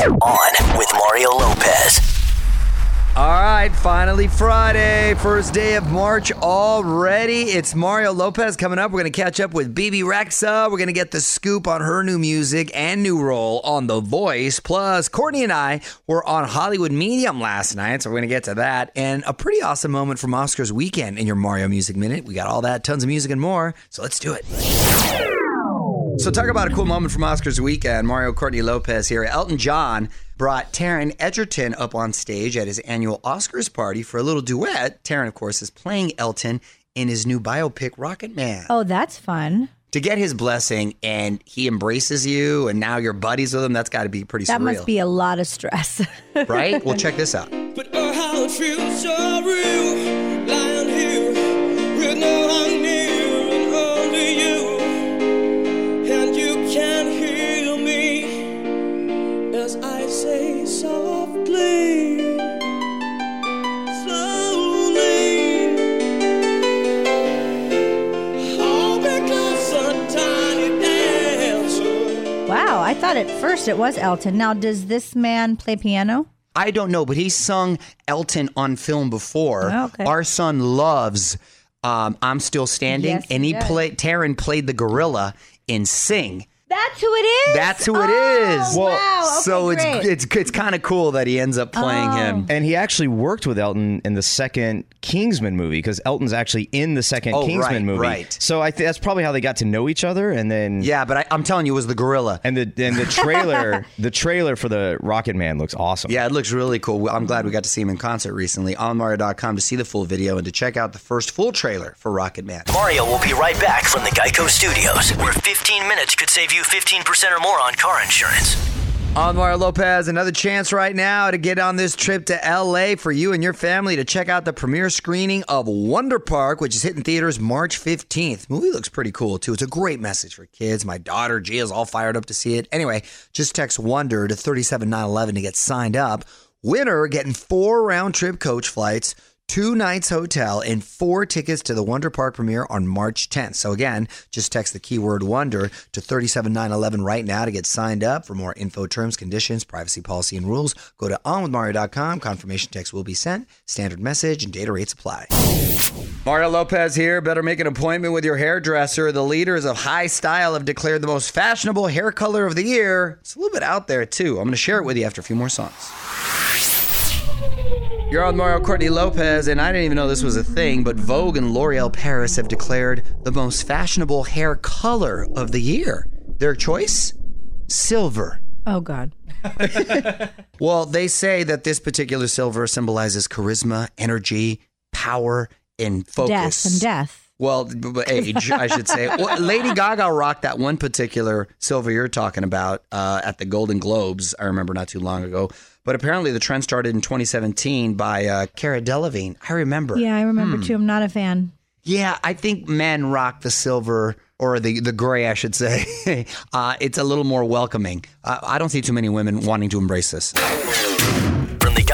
On with Mario Lopez. All right, finally Friday, first day of March already. It's Mario Lopez coming up. We're going to catch up with Bebe Rexha. We're going to get the scoop on her new music and new role on The Voice. Plus, Courtney and I were on Hollywood Medium last night, so we're going to get to that. And a pretty awesome moment from Oscars weekend in your Mario Music Minute. We got all that, tons of music and more. So let's do it. So, talk about a cool moment from Oscars weekend. Mario Courtney Lopez here. Elton John brought Taron Egerton up on stage at his annual Oscars party for a little duet. Taron, of course, is playing Elton in his new biopic, Rocketman. Oh, that's fun. To get his blessing and he embraces you and now you're buddies with him, that's got to be pretty That surreal. must be a lot of stress. right? Well, check this out. But oh, how it feels so real, I thought at first it was Elton. Now, does this man play piano? I don't know, but he's sung Elton on film before. Oh, okay. Our son loves um, I'm Still Standing, Yes, and he he played, Taron played the gorilla in Sing. That's who it is. That's who it Oh, is. wow. Okay, so it's great. it's it's kind of cool that he ends up playing Oh. him. And he actually worked with Elton in the second Kingsman movie because Elton's actually in the second Oh, Kingsman right, movie. right. So I think that's probably how they got to know each other. And then Yeah, but I, I'm telling you, it was the gorilla. and the and the trailer the trailer for the Rocketman looks awesome. Yeah, it looks really cool. I'm glad we got to see him in concert recently. On Mario.com to see the full video and to check out the first full trailer for Rocketman. Mario will be right back from the Geico Studios, where 15 minutes could save you 15% or more on car insurance. On Mario Lopez, another chance right now to get on this trip to LA for you and your family to check out the premiere screening of Wonder Park, which is hitting theaters March 15th. Movie looks pretty cool too. It's a great message for kids. My daughter Gia's all fired up to see it. Anyway, just text Wonder to 37911 to get signed up. Winner getting four round trip coach flights two nights hotel and four tickets to the Wonder Park premiere on March 10th. So again, just text the keyword wonder to 37911 right now to get signed up. For more info, terms, conditions, privacy policy, and rules, go to onwithmario.com. Confirmation text will be sent. Standard message and data rates apply. Mario Lopez here. Better make an appointment with your hairdresser. The leaders of High Style have declared the most fashionable hair color of the year. It's a little bit out there, too. I'm going to share it with you after a few more songs. You're on Mario Courtney Lopez, and I didn't even know this was a thing, but Vogue and L'Oreal Paris have declared the most fashionable hair color of the year. Their choice? Silver. Oh, God. Well, they say that this particular silver symbolizes charisma, energy, power, and focus. Death and death. Well, age, I should say. Well, Lady Gaga rocked that one particular silver you're talking about uh, at the Golden Globes. I remember not too long ago. But apparently, the trend started in 2017 by uh, Cara Delevingne. I remember. Yeah, I remember Hmm. too. I'm not a fan. Yeah, I think men rock the silver or the the gray, I should say. uh, it's a little more welcoming. Uh, I don't see too many women wanting to embrace this.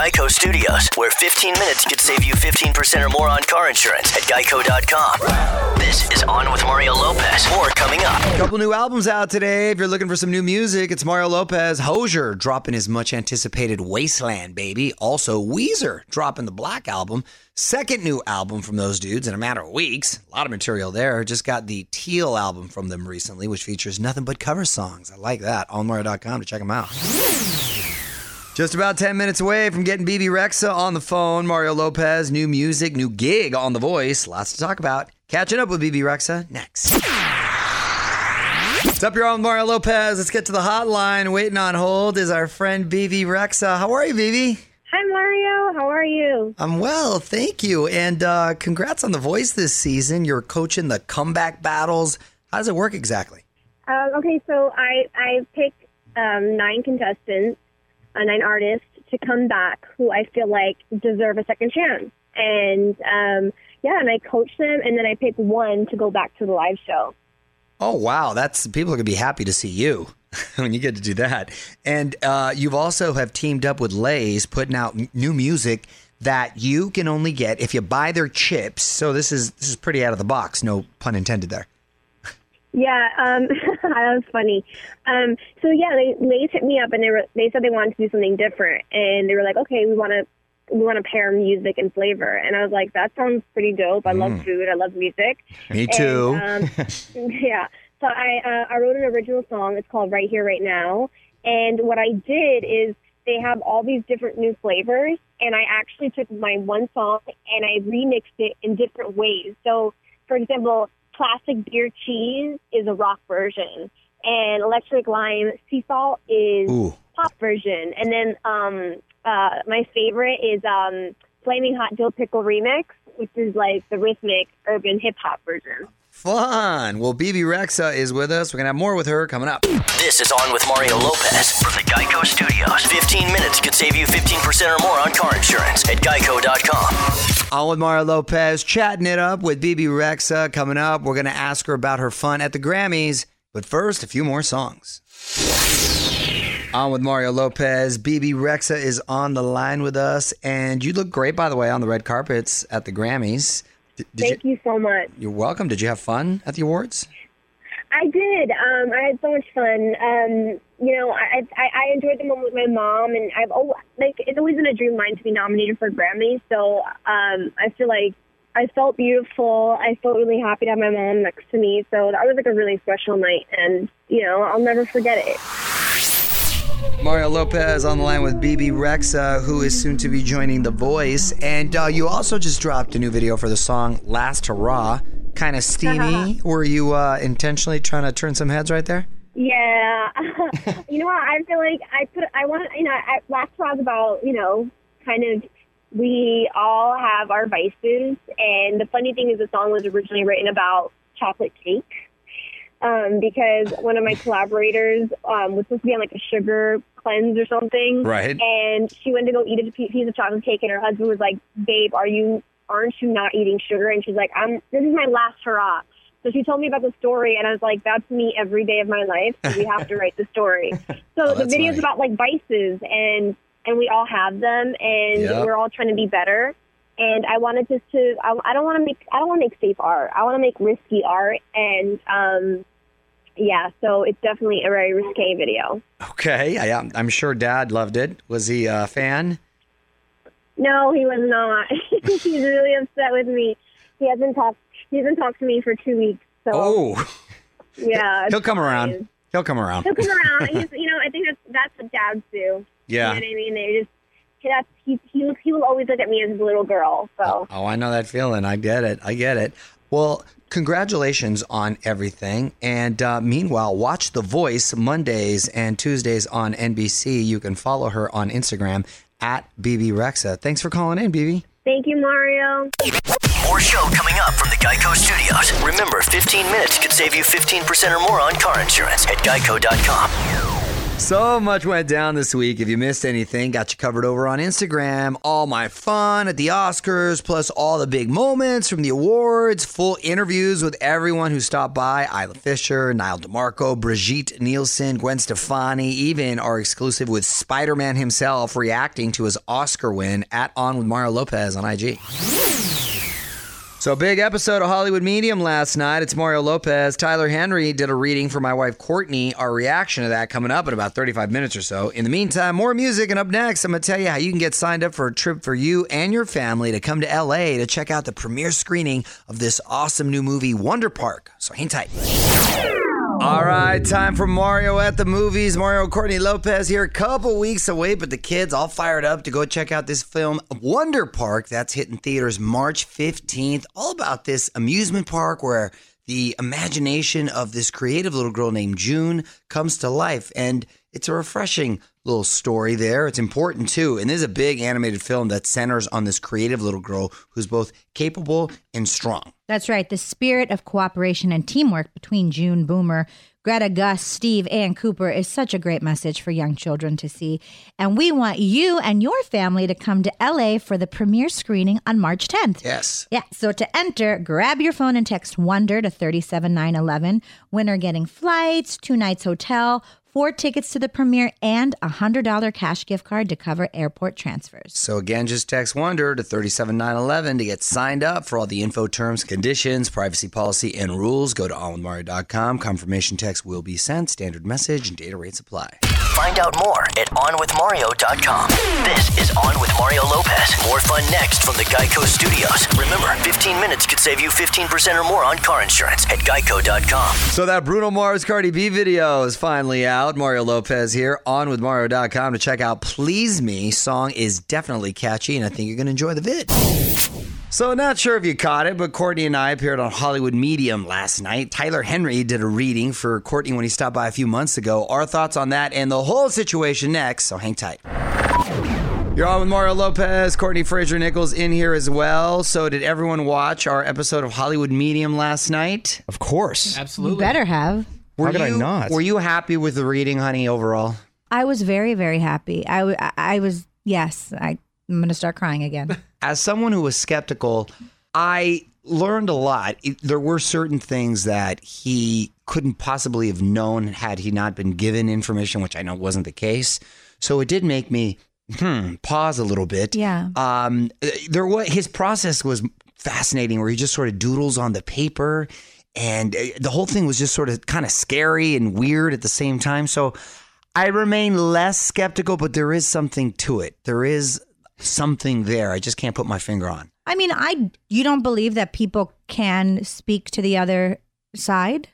Geico Studios, where 15 minutes could save you 15% or more on car insurance at geico.com. This is On with Mario Lopez. More coming up. A Couple new albums out today. If you're looking for some new music, it's Mario Lopez. Hozier dropping his much anticipated Wasteland, baby. Also, Weezer dropping the Black album. Second new album from those dudes in a matter of weeks. A lot of material there. Just got the Teal album from them recently, which features nothing but cover songs. I like that. On Mario.com to check them out. Just about 10 minutes away from getting Bebe Rexha on the phone. Mario Lopez, new music, new gig on The Voice. Lots to talk about. Catching up with Bebe Rexha next. What's up, you're on Mario Lopez. Let's get to the hotline. Waiting on hold is our friend Bebe Rexha. How are you, Bebe? Hi, Mario. How are you? I'm well, thank you. And uh, congrats on The Voice this season. You're coaching the comeback battles. How does it work exactly? Um, okay, so I I picked um, nine contestants, uh, nine artists to come back who I feel like deserve a second chance, and um, yeah, and I coach them, and then I pick one to go back to the live show. Oh wow, that's people are gonna be happy to see you when you get to do that. And uh, you've also have teamed up with Lay's, putting out new music that you can only get if you buy their chips. So this is this is pretty out of the box, no pun intended there. Yeah, um, that was funny. Um, so yeah, they Lay's hit me up and they were they said they wanted to do something different, and they were like, okay, we want to we want to pair music and flavor, and I was like, that sounds pretty dope. I love food, I love music. Me too. And, um, yeah. So I uh, I wrote an original song. It's called Right Here, Right Now. And what I did is they have all these different new flavors, and I actually took my one song and I remixed it in different ways. So, for example, classic beer cheese is a rock version, and electric lime sea salt is Ooh. pop version, and then um, uh, my favorite is um, flaming hot dill pickle remix, which is like the rhythmic urban hip hop version. Fun. Well, Bebe Rexha is with us. We're going to have more with her coming up. This is On with Mario Lopez from the Geico Studios. 15 minutes could save you 15% or more on car insurance at geico.com. On with Mario Lopez, chatting it up with Bebe Rexha coming up. We're going to ask her about her fun at the Grammys. But first, a few more songs. On with Mario Lopez. Bebe Rexha is on the line with us. And you look great, by the way, on the red carpets at the Grammys. D- did Thank you so much. You're welcome. Did you have fun at the awards? I did. Um, I had so much fun. Um, you know, I, I I enjoyed the moment with my mom, and I've always, like it's always been a dream of mine to be nominated for a Grammy. So um, I feel like I felt beautiful. I felt really happy to have my mom next to me. So that was like a really special night, and you know, I'll never forget it. Mario Lopez on the line with Bebe Rexha, who is soon to be joining The Voice. And uh, you also just dropped a new video for the song Last Hurrah. Kind of steamy. Were you uh, intentionally trying to turn some heads right there? Yeah, you know what? I feel like I put. I want. You know, I, last was about you know, kind of. We all have our vices, and the funny thing is, the song was originally written about chocolate cake. Um, because one of my collaborators um, was supposed to be on like a sugar cleanse or something, Right. And she went to go eat a piece of chocolate cake, and her husband was like, "Babe, are you? Aren't you not eating sugar?" And she's like, "I'm. This is my last hurrah." So she told me about the story, and I was like, "That's me every day of my life. So we have to write the story." So the Oh, that's video is about like vices, and and we all have them, and Yep. we're all trying to be better. And I wanted just to. I, I don't want to make. I don't want to make safe art. I want to make risky art, and um, yeah. So it's definitely a very risque video. Okay. I, am I'm sure Dad loved it. Was he a fan? No, he was not. He's really upset with me. He hasn't talked. He hasn't talked to me for two weeks. So Oh, yeah, he'll come around. He'll come around. He'll come around. He's, you know, I think that's that's what dads do. Yeah. You know what I mean? They just that's he he will- he will always look at me as a little girl. So Oh, I know that feeling. I get it. I get it. Well, congratulations on everything. And uh, meanwhile, watch The Voice Mondays and Tuesdays on NBC. You can follow her on Instagram at Bebe Rexha. Thanks for calling in, Bebe. thank you, Mario. More show coming up from the Geico Studios. Remember, 15 minutes could save you 15% or more on car insurance at geico.com. So much went down this week. If you missed anything, got you covered over on Instagram. All my fun at the Oscars, plus all the big moments from the awards, full interviews with everyone who stopped by Isla Fisher, Nyle DiMarco, Brigitte Nielsen, Gwen Stefani, even our exclusive with Spider Man himself reacting to his Oscar win at On with Mario Lopez on IG. So, big episode of Hollywood Medium last night. It's Mario Lopez. Tyler Henry did a reading for my wife Courtney. Our reaction to that coming up in about 35 minutes or so. In the meantime, more music. And up next, I'm going to tell you how you can get signed up for a trip for you and your family to come to LA to check out the premiere screening of this awesome new movie, Wonder Park. So, hang tight. All right, time for Mario at the movies. Mario Courtney Lopez here, a couple weeks away, but the kids all fired up to go check out this film, Wonder Park. That's hitting theaters March 15th. All about this amusement park where the imagination of this creative little girl named June comes to life. And it's a refreshing little story there. It's important too. And this is a big animated film that centers on this creative little girl who's both capable and strong. That's right. The spirit of cooperation and teamwork between June Boomer, Greta, Gus, Steve, and Cooper is such a great message for young children to see. And we want you and your family to come to LA for the premiere screening on March 10th. Yes. Yeah, so to enter, grab your phone and text WONDER to 37911. Winner getting flights, two nights hotel, four tickets to the premiere, and a $100 cash gift card to cover airport transfers. So again, just text Wonder to 37911 to get signed up for all the info terms, conditions, privacy policy, and rules. Go to onwithmario.com. Confirmation text will be sent. Standard message and data rates apply. Find out more at onwithmario.com. This is On with Mario Lopez. More fun next from the Geico Studios. Remember, 15 minutes could save you 15% or more on car insurance at geico.com. So that Bruno Mars Cardi B video is finally out. Mario Lopez here on with Mario.com to check out Please Me. Song is definitely catchy, and I think you're going to enjoy the vid. So, not sure if you caught it, but Courtney and I appeared on Hollywood Medium last night. Tyler Henry did a reading for Courtney when he stopped by a few months ago. Our thoughts on that and the whole situation next, so hang tight. You're on with Mario Lopez, Courtney Fraser Nichols in here as well. So, did everyone watch our episode of Hollywood Medium last night? Of course. Absolutely. You better have. Were How could I you, not? Were you happy with the reading, honey, overall? I was very, very happy. I, w- I- I was, yes, I, I'm going to start crying again. As someone who was skeptical, I learned a lot. It- there were certain things that he couldn't possibly have known had he not been given information, which I know wasn't the case. So it did make me hmm, pause a little bit. Yeah. Um, there was his process was fascinating, where he just sort of doodles on the paper, and uh, the whole thing was just sort of kind of scary and weird at the same time. So I remain less skeptical, but there is something to it. There is something there. I just can't put my finger on. I mean, I, you don't believe that people can speak to the other side?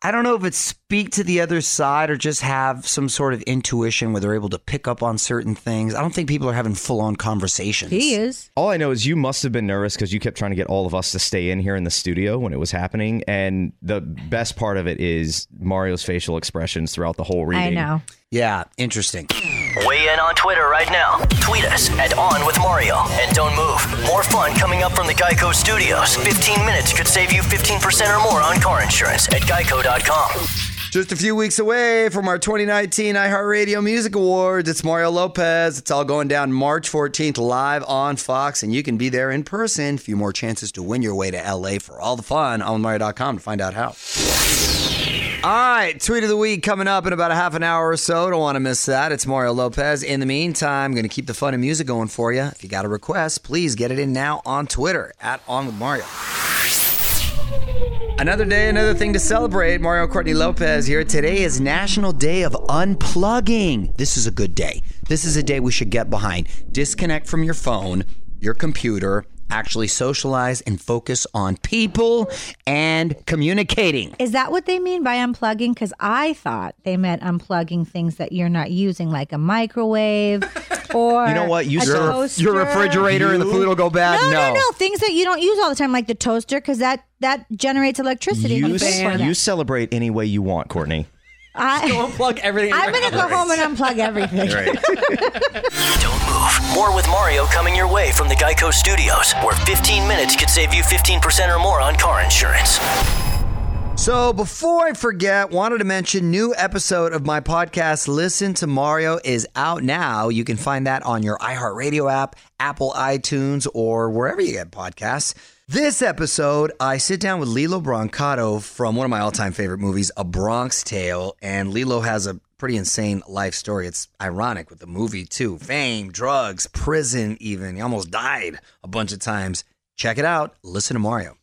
I don't know if it's speak to the other side or just have some sort of intuition where they're able to pick up on certain things. I don't think people are having full on conversations. He is. All I know is you must have been nervous because you kept trying to get all of us to stay in here in the studio when it was happening. And the best part of it is Mario's facial expressions throughout the whole reading. I know. Yeah, interesting. Weigh in on Twitter right now. Tweet us at On With Mario. And don't move. More fun coming up from the Geico Studios. 15 minutes could save you 15% or more on car insurance at geico.com. Just a few weeks away from our 2019 iHeartRadio Music Awards. It's Mario Lopez. It's all going down March 14th live on Fox, and you can be there in person. A few more chances to win your way to LA for all the fun on Mario.com to find out how. All right, tweet of the week coming up in about a half an hour or so. Don't want to miss that. It's Mario Lopez. In the meantime, I'm going to keep the fun and music going for you. If you got a request, please get it in now on Twitter at On With Mario. Another day, another thing to celebrate. Mario Courtney Lopez here. Today is National Day of Unplugging. This is a good day. This is a day we should get behind. Disconnect from your phone, your computer, actually socialize and focus on people and communicating. Is that what they mean by unplugging? Because I thought they meant unplugging things that you're not using, like a microwave or You know what? You serve- Your refrigerator and the food will go bad? No, no, no, Things that you don't use all the time, like the toaster, because that that generates electricity. You, You pay for that. you celebrate any way you want, Courtney. I, Unplug everything. I'm gonna go home and unplug everything. Don't move. More with Mario coming your way from the Geico Studios, where 15 minutes could save you 15% or more on car insurance. So before I forget, wanted to mention new episode of my podcast Listen to Mario is out now. You can find that on your iHeartRadio app, Apple iTunes, or wherever you get podcasts. This episode, I sit down with Lilo Brancato from one of my all-time favorite movies, A Bronx Tale, and Lilo has a pretty insane life story. It's ironic with the movie too. Fame, drugs, prison even. He almost died a bunch of times. Check it out. Listen to Mario.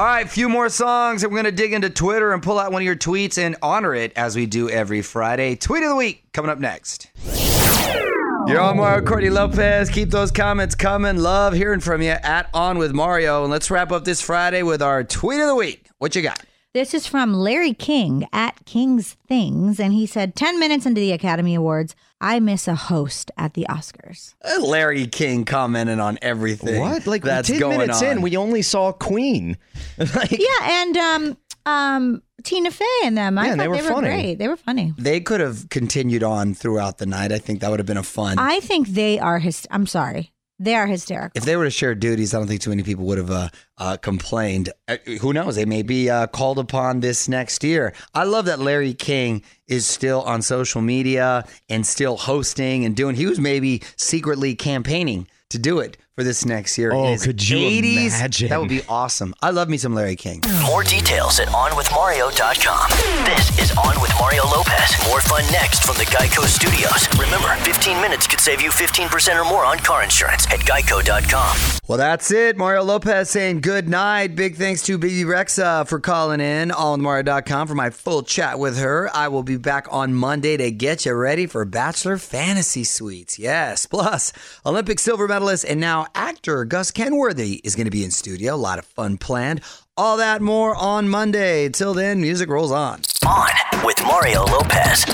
All right, a few more songs, and we're to dig into Twitter and pull out one of your tweets and honor it as we do every Friday. Tweet of the week coming up next. You're on Mario Courtney Lopez. Keep those comments coming. Love hearing from you at On with Mario. And let's wrap up this Friday with our tweet of the week. What you got? This is from Larry King at King's Things, and he said, 10 minutes into the Academy Awards, I miss a host at the Oscars. Uh, Larry King commenting on everything. What? Like that's 10 going minutes on. in, we only saw Queen. like, Yeah, and um, um, Tina Fey and them. I Yeah, thought and they they were were, funny. great. They were funny. they could have continued on throughout the night. I think that would have been a fun. I think they are his. I'm sorry, they are hysterical. if they were to share duties, I don't think too many people would have uh, uh, complained. Uh, who knows? They may be uh, called upon this next year. I love that Larry King is still on social media and still hosting and doing. He was maybe secretly campaigning to do it for this next year. Oh, could you 80s. imagine? That would be awesome. I love me some Larry King. More details at OnWithMario.com. This is On with Mario Lopez. More fun next from the Geico Studios. Remember, 15 minutes could save you 15% or more on car insurance at Geico.com. Well, that's it. Mario Lopez saying good night. Big thanks to Bebe Rexha for calling in on Mario.com for my full chat with her. I will be back on Monday to get you ready for Bachelor Fantasy Suites. Yes. Plus, Olympic silver medalist and now actor Gus Kenworthy is going to be in studio. A lot of fun planned. All that more on Monday. Till then, music rolls on. On with Mario Lopez.